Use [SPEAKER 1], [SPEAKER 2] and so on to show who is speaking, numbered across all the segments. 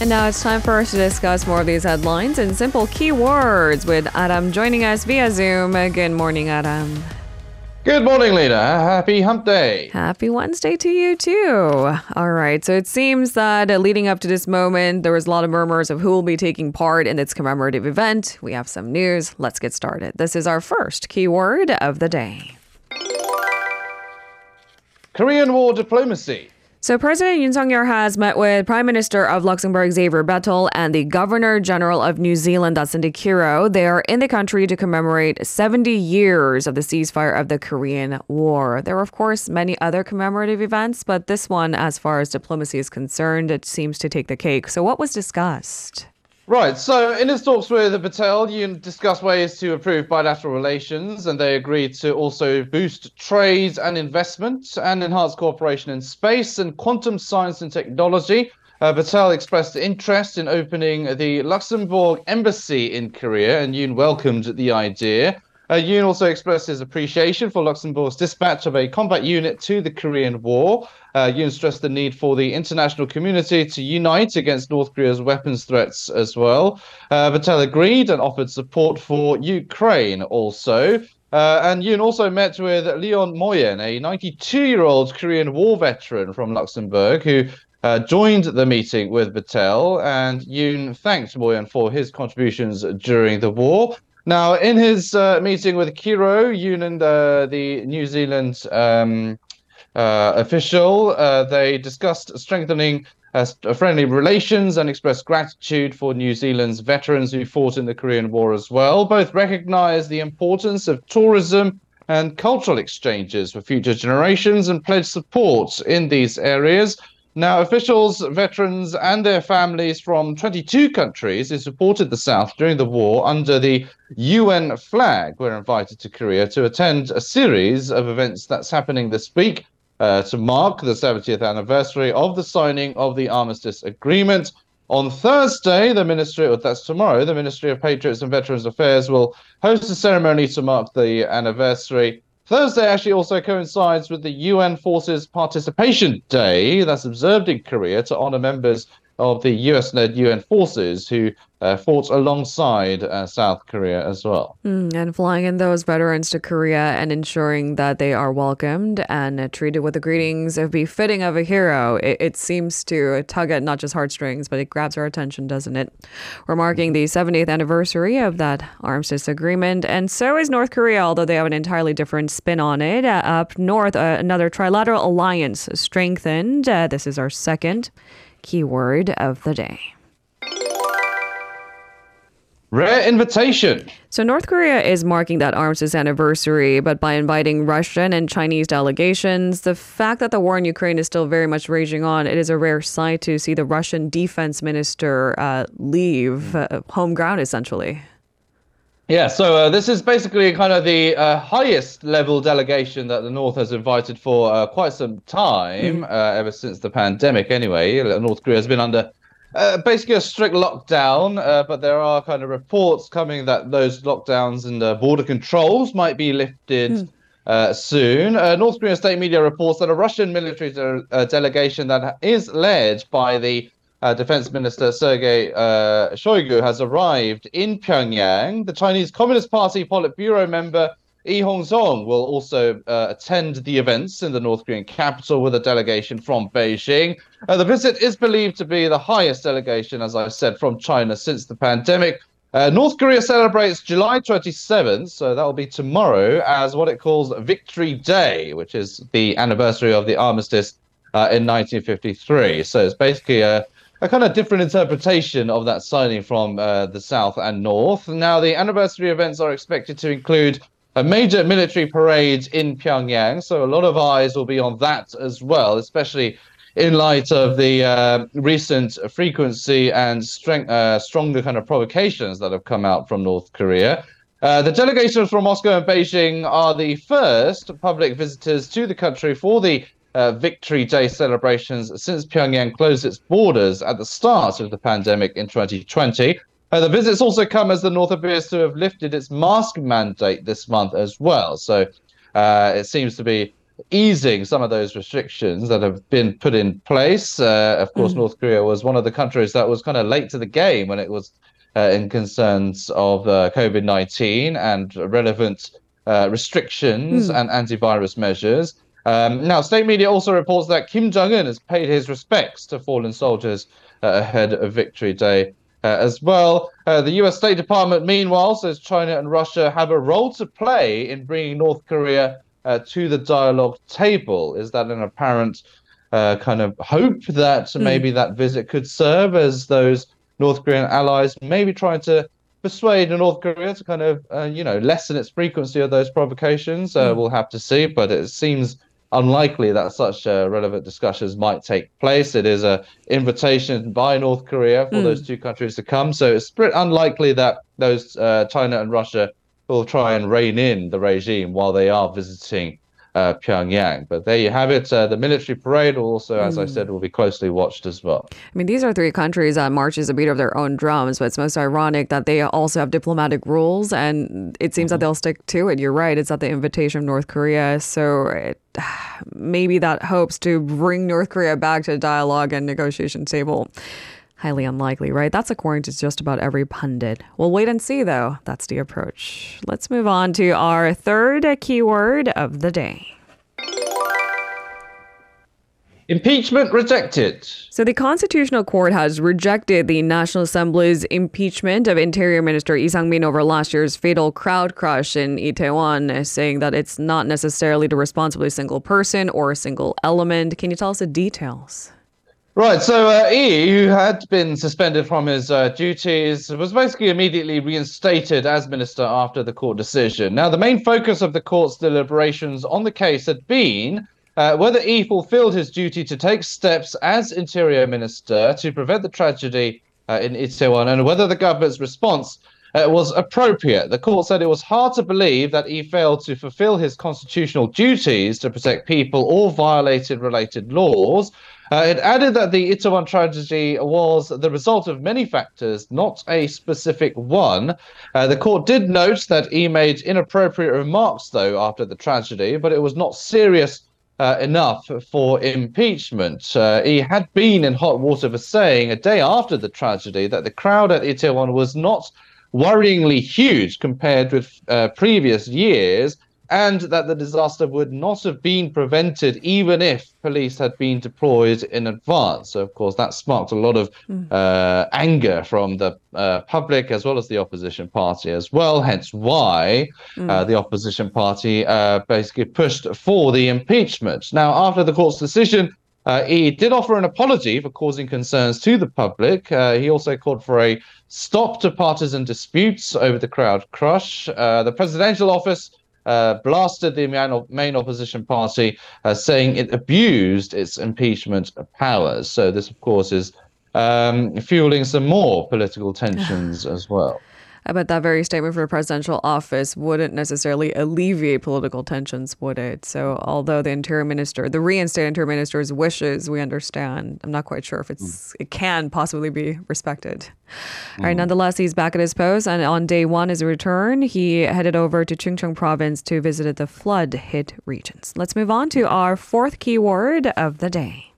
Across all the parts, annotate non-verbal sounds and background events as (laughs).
[SPEAKER 1] And now it's time for us to discuss more of these headlines in simple keywords with Adam joining us via Zoom. Good morning, Adam.
[SPEAKER 2] Good morning, Lena. Happy hump day.
[SPEAKER 1] Happy Wednesday to you, too. All right. So it seems that uh, leading up to this moment, there was a lot of murmurs of who will be taking part in this commemorative event. We have some news. Let's get started. This is our first keyword of the day
[SPEAKER 2] Korean War diplomacy.
[SPEAKER 1] So President Yoon Suk-yeol has met with Prime Minister of Luxembourg Xavier Bettel and the Governor General of New Zealand Jacinda Kiro. They are in the country to commemorate 70 years of the ceasefire of the Korean War. There are of course many other commemorative events, but this one as far as diplomacy is concerned, it seems to take the cake. So what was discussed?
[SPEAKER 2] Right. So, in his talks with Bettel, Yoon discussed ways to improve bilateral relations, and they agreed to also boost trade and investment and enhance cooperation in space and quantum science and technology. Uh, Bettel expressed interest in opening the Luxembourg embassy in Korea, and Yoon welcomed the idea. Uh, Yoon also expressed his appreciation for Luxembourg's dispatch of a combat unit to the Korean War. Uh, Yoon stressed the need for the international community to unite against North Korea's weapons threats as well. Uh, agreed and offered support for Ukraine also. Uh, and Yoon also met with Leon Moyen, a 92 year old Korean war veteran from Luxembourg, who uh, joined the meeting with Bettel. And Yoon thanked Moyen for his contributions during the war. Now, in his uh, meeting with Kiro, Yoon and uh, the New Zealand um, official, uh, they discussed strengthening uh, friendly relations and expressed gratitude for New Zealand's veterans who fought in the Korean War as well. Both recognized the importance of tourism and cultural exchanges for future generations and pledged support in these areas. Now, officials, veterans, and their families from 22 countries who supported the South during the war under the UN flag were invited to Korea to attend a series of events that's happening this week uh, to mark the 70th anniversary of the signing of the Armistice Agreement. On Thursday, the Ministry, or that's tomorrow, the Ministry of Patriots and Veterans Affairs will host a ceremony to mark the anniversary. Thursday actually also coincides with the UN Forces Participation Day that's observed in Korea to honor members of the US led UN forces who uh, fought alongside uh, South Korea as well.
[SPEAKER 1] Mm, and flying in those veterans to Korea and ensuring that they are welcomed and uh, treated with the greetings of befitting of a hero. It, it, seems to tug at not just heartstrings, but it grabs our attention, doesn't it? We're marking the 70th anniversary of that armistice agreement, and so is North Korea, although they have an entirely different spin on it. Uh, up north, uh, another trilateral alliance strengthened. Uh, this is our second keyword of the day.
[SPEAKER 2] Rare invitation.
[SPEAKER 1] So, North Korea is marking that armistice anniversary, but by inviting Russian and Chinese delegations, the fact that the war in Ukraine is still very much raging on, it is a rare sight to see the Russian defense minister uh, leave uh, home ground, essentially.
[SPEAKER 2] Yeah, so uh, this is basically kind of the uh, highest level delegation that the North has invited for uh, quite some time, mm. ever since the pandemic, anyway. North Korea has been under uh, basically a strict lockdown, uh, but there are kind of reports coming that those lockdowns and the border controls might be lifted mm. uh, soon. North Korean state media reports that a Russian military de- delegation that is led by the uh, Defense Minister Sergei uh, Shoigu has arrived in Pyongyang. The Chinese Communist Party Politburo member Li Hongzhong will also uh, attend the events in the North Korean capital with a delegation from Beijing. Uh, the visit is believed to be the highest delegation, as I've said, from China since the pandemic. Uh, North Korea celebrates July 27th, so that will be tomorrow, as what it calls Victory Day, which is the anniversary of the armistice uh, in 1953. So it's basically a a kind of different interpretation of that signing from uh, the south and north. Now, the anniversary events are expected to include a major military parade in Pyongyang, so a lot of eyes will be on that as well, especially in light of the uh, recent frequency and strength, uh, stronger kind of provocations that have come out from North Korea. Uh, the delegations from Moscow and Beijing are the first public visitors to the country for the uh, Victory Day celebrations since Pyongyang closed its borders at the start of the pandemic in 2020. Uh, the visits also come as the North appears to have lifted its mask mandate this month as well. So uh, it seems to be easing some of those restrictions that have been put in place. Uh, of course, mm. North Korea was one of the countries that was kind of late to the game when it was uh, in concerns of uh, COVID 19 and relevant uh, restrictions mm. and antivirus measures. Um, now, state media also reports that Kim Jong un has paid his respects to fallen soldiers uh, ahead of Victory Day. Uh, as well. Uh, the US State Department, meanwhile, says China and Russia have a role to play in bringing North Korea uh, to the dialogue table. Is that an apparent uh, kind of hope that mm. maybe that visit could serve as those North Korean allies maybe trying to persuade North Korea to kind of, uh, you know, lessen its frequency of those provocations? Mm. We'll have to see, but it seems unlikely that such uh, relevant discussions might take place. It is a invitation by North Korea for mm. those two countries to come, so it's pretty unlikely that those uh, China and Russia will try and rein in the regime while they are visiting uh, Pyongyang. But there you have it. Uh, the military parade also, as mm. I said, will be closely watched as well.
[SPEAKER 1] I mean, these are three countries that marches a beat of their own drums, but it's most ironic that they also have diplomatic rules, and it seems mm-hmm. that they'll stick to it. You're right. It's at the invitation of North Korea. So it, (sighs) maybe that hopes to bring North Korea back to the dialogue and negotiation table. Highly unlikely, right? That's according to just about every pundit. We'll wait and see, though. That's the approach. Let's move on to our third keyword of the day.
[SPEAKER 2] Impeachment rejected.
[SPEAKER 1] So, the Constitutional Court has rejected the National Assembly's impeachment of Interior Minister Lee Sang-min over last year's fatal crowd crush in Itaewon, saying that it's not necessarily the responsibility of a single person or a single element. Can you tell us the details?
[SPEAKER 2] Right, so uh, E, who had been suspended from his uh, duties, was basically immediately reinstated as minister after the court decision. Now, the main focus of the court's deliberations on the case had been uh, whether E fulfilled his duty to take steps as interior minister to prevent the tragedy uh, in Itaewon and whether the government's response uh, was appropriate. The court said it was hard to believe that he failed to fulfill his constitutional duties to protect people or violated related laws. Uh, it added that the Itaewon tragedy was the result of many factors, not a specific one. Uh, the court did note that he made inappropriate remarks, though, after the tragedy, but it was not serious uh, enough for impeachment. Uh, he had been in hot water for saying a day after the tragedy that the crowd at Itaewon was not worryingly huge compared with uh, previous years and that the disaster would not have been prevented even if police had been deployed in advance. So, of course, that sparked a lot of mm. uh, anger from the uh, public as well as the opposition party as well. Hence, why mm. uh, the opposition party uh, basically pushed for the impeachment. Now, after the court's decision, uh, he did offer an apology for causing concerns to the public. Uh, he also called for a stop to partisan disputes over the crowd crush. the presidential office uh, blasted the main, main opposition party, uh, saying it abused its impeachment powers. So this, of course, is um, fueling some more political tensions (sighs) as well.
[SPEAKER 1] I bet that very statement for a presidential office wouldn't necessarily alleviate political tensions, would it? So, although the interior minister, the reinstated interior minister's wishes, we understand, I'm not quite sure if it's mm. it can possibly be respected. Mm. All right, mm. nonetheless, he's back at his post, and on day one, his return, he headed over to Chungcheong province to visit the flood hit regions. Let's move on to our fourth keyword of the day.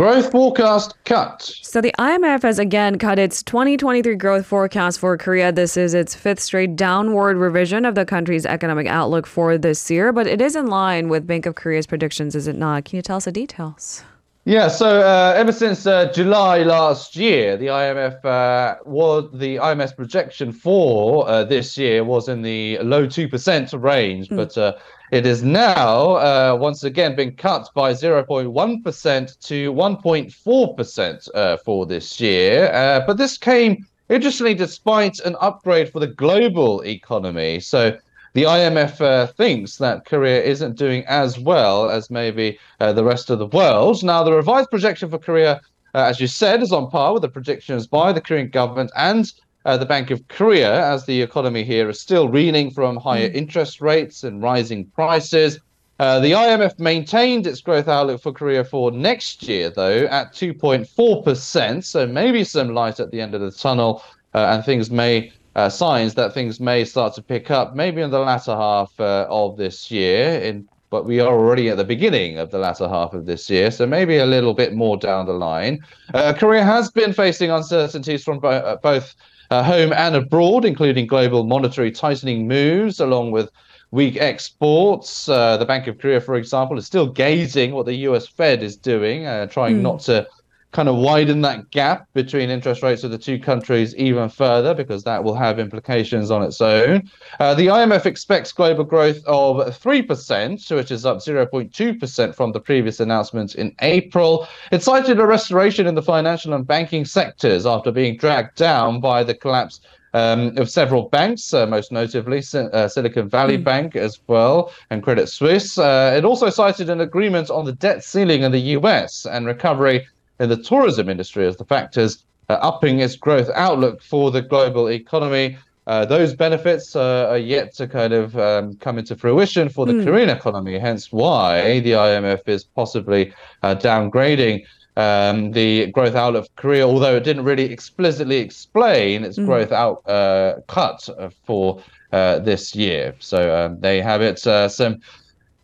[SPEAKER 2] Growth forecast cut.
[SPEAKER 1] So the IMF has again cut its 2023 growth forecast for Korea. This is its fifth straight downward revision of the country's economic outlook for this year, but it is in line with Bank of Korea's predictions, is it not? Can you tell us the details?
[SPEAKER 2] Yeah, so uh, ever since uh, July last year, the IMF uh, was the IMF's projection for uh, this year was in the low two percent range, mm. but uh, it is now uh, once again been cut by 0.1% to 1.4% uh, for this year. Uh, but this came, interestingly, despite an upgrade for the global economy. So the IMF uh, thinks that Korea isn't doing as well as maybe uh, the rest of the world. Now, the revised projection for Korea, uh, as you said, is on par with the projections by the Korean government and uh, the Bank of Korea, as the economy here is still reeling from higher mm. interest rates and rising prices. Uh, the IMF maintained its growth outlook for Korea for next year, though, at 2.4%. So maybe some light at the end of the tunnel, uh, and things may uh, signs that things may start to pick up, maybe in the latter half uh, of this year. In but we are already at the beginning of the latter half of this year, so maybe a little bit more down the line. Uh, Korea has been facing uncertainties from bo- uh, both uh, home and abroad, including global monetary tightening moves, along with weak exports. Uh, the Bank of Korea, for example, is still gazing what the US Fed is doing, uh, trying mm. not to kind of widen that gap between interest rates of the two countries even further because that will have implications on its own. Uh, the IMF expects global growth of 3%, which is up 0.2% from the previous announcement in April. It cited a restoration in the financial and banking sectors after being dragged down by the collapse um, of several banks, uh, most notably uh, Silicon Valley mm. Bank as well and Credit Suisse. Uh, it also cited an agreement on the debt ceiling in the US and recovery in the tourism industry as the factors uh, upping its growth outlook for the global economy. Uh, those benefits uh, are yet to kind of um, come into fruition for the mm. Korean economy, hence why the IMF is possibly uh, downgrading um, the growth outlook of Korea, although it didn't really explicitly explain its mm. growth out uh, cut for uh, this year. So um, they have it. some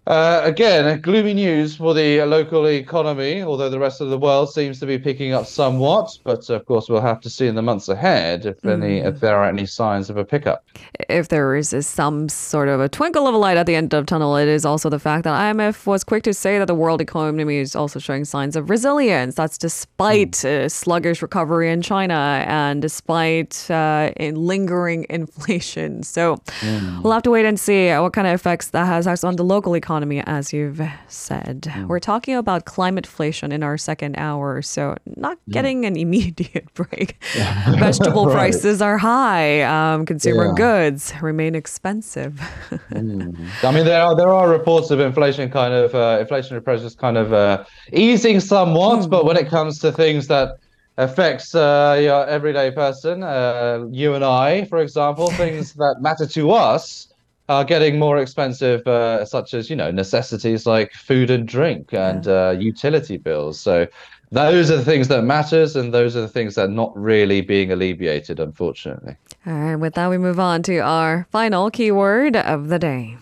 [SPEAKER 2] uh, again, gloomy news for the local economy, although the rest of the world seems to be picking up somewhat. But of course, we'll have to see in the months ahead if mm. any if there are any signs of a pickup.
[SPEAKER 1] If there is some sort of a twinkle of a light at the end of the tunnel, it is also the fact that IMF was quick to say that the world economy is also showing signs of resilience. That's despite mm. uh, sluggish recovery in China and despite uh, in lingering (laughs) inflation. So mm. we'll have to wait and see what kind of effects that has on the local economy economy, as you've said. Mm. We're talking about climate inflation in our second hour, so not getting an (laughs) immediate break. Yeah. (laughs) Vegetable right. prices are high. Um, consumer yeah. goods remain expensive. (laughs)
[SPEAKER 2] mm. I mean, there are there are reports of inflation kind of uh, inflationary pressures kind of uh, easing somewhat, mm. but when it comes to things that affects uh, your everyday person, uh, you and I, for example, things that matter to us are getting more expensive, uh, such as you know necessities like food and drink and yeah. uh, utility bills. So those are the things that matters, and those are the things that are not really being alleviated, unfortunately.
[SPEAKER 1] All right. With that, we move on to our final keyword of the day.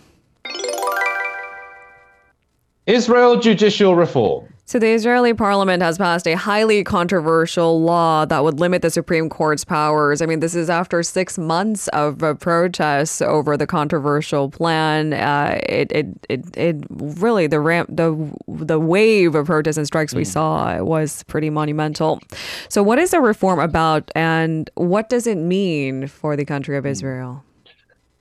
[SPEAKER 2] Israel judicial reform.
[SPEAKER 1] So, the Israeli parliament has passed a highly controversial law that would limit the Supreme Court's powers. I mean, this is after six months of uh, protests over the controversial plan. Uh, it, it, it, it really the ramp, the the wave of protests and strikes mm. we saw was pretty monumental. So, what is the reform about, and what does it mean for the country of mm. Israel?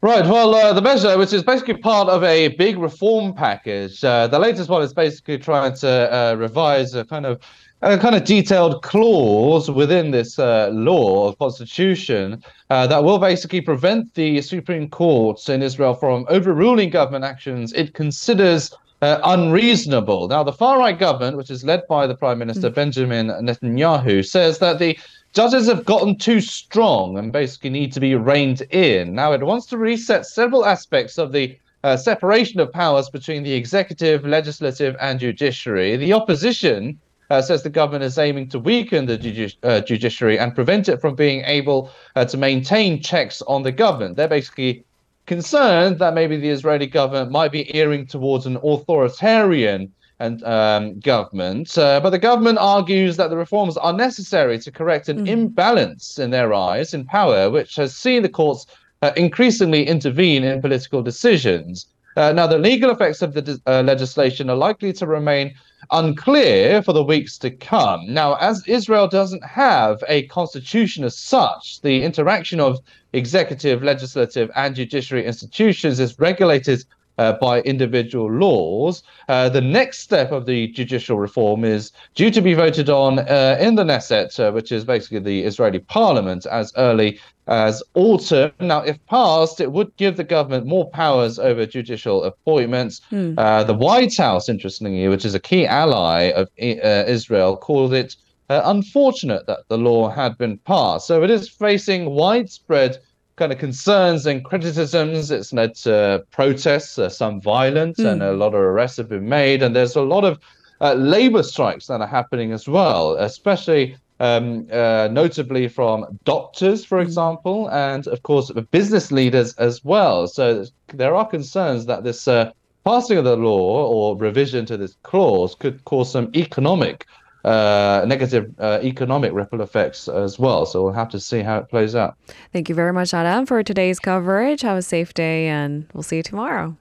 [SPEAKER 2] Right. Well, uh, the measure, which is basically part of a big reform package, uh, the latest one is basically trying to uh, revise a kind of a kind of detailed clause within this uh, law or constitution uh, that will basically prevent the Supreme Court in Israel from overruling government actions it considers uh, unreasonable. Now, the far right government, which is led by the Prime Minister mm. Benjamin Netanyahu, says that the judges have gotten too strong and basically need to be reined in. Now, it wants to reset several aspects of the uh, separation of powers between the executive, legislative, and judiciary. The opposition uh, says the government is aiming to weaken the judici- uh, judiciary and prevent it from being able uh, to maintain checks on the government. They're basically concerned that maybe the Israeli government might be earing towards an authoritarian and um, government. Uh, but the government argues that the reforms are necessary to correct an mm. imbalance in their eyes in power, which has seen the courts uh, increasingly intervene in political decisions. Uh, now, the legal effects of the uh, legislation are likely to remain unclear for the weeks to come. Now, as Israel doesn't have a constitution as such, the interaction of executive, legislative, and judiciary institutions is regulated uh, by individual laws. Uh, the next step of the judicial reform is due to be voted on uh, in the Knesset, uh, which is basically the Israeli parliament, as early as autumn. Now, if passed, it would give the government more powers over judicial appointments. Hmm. Uh, the White House, interestingly, which is a key ally of uh, Israel, called it unfortunate that the law had been passed. So it is facing widespread kind of concerns and criticisms. It's led to protests, uh, some violence, mm. and a lot of arrests have been made. And there's a lot of uh, labor strikes that are happening as well, especially um, uh, notably from doctors, for example, and of course business leaders as well. So there are concerns that this uh, passing of the law or revision to this clause could cause some economic uh, negative uh, economic ripple effects as well. So we'll have to see how it plays out.
[SPEAKER 1] Thank you very much, Adam, for today's coverage. Have a safe day, and we'll see you tomorrow.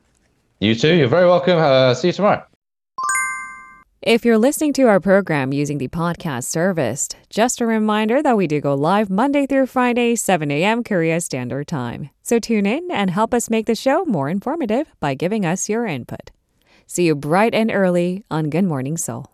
[SPEAKER 2] You too. You're very welcome. Uh, see you tomorrow.
[SPEAKER 1] If you're listening to our program using the podcast service, just a reminder that we do go live Monday through Friday, 7 a.m. Korea Standard Time. So tune in and help us make the show more informative by giving us your input. See you bright and early on Good Morning Seoul.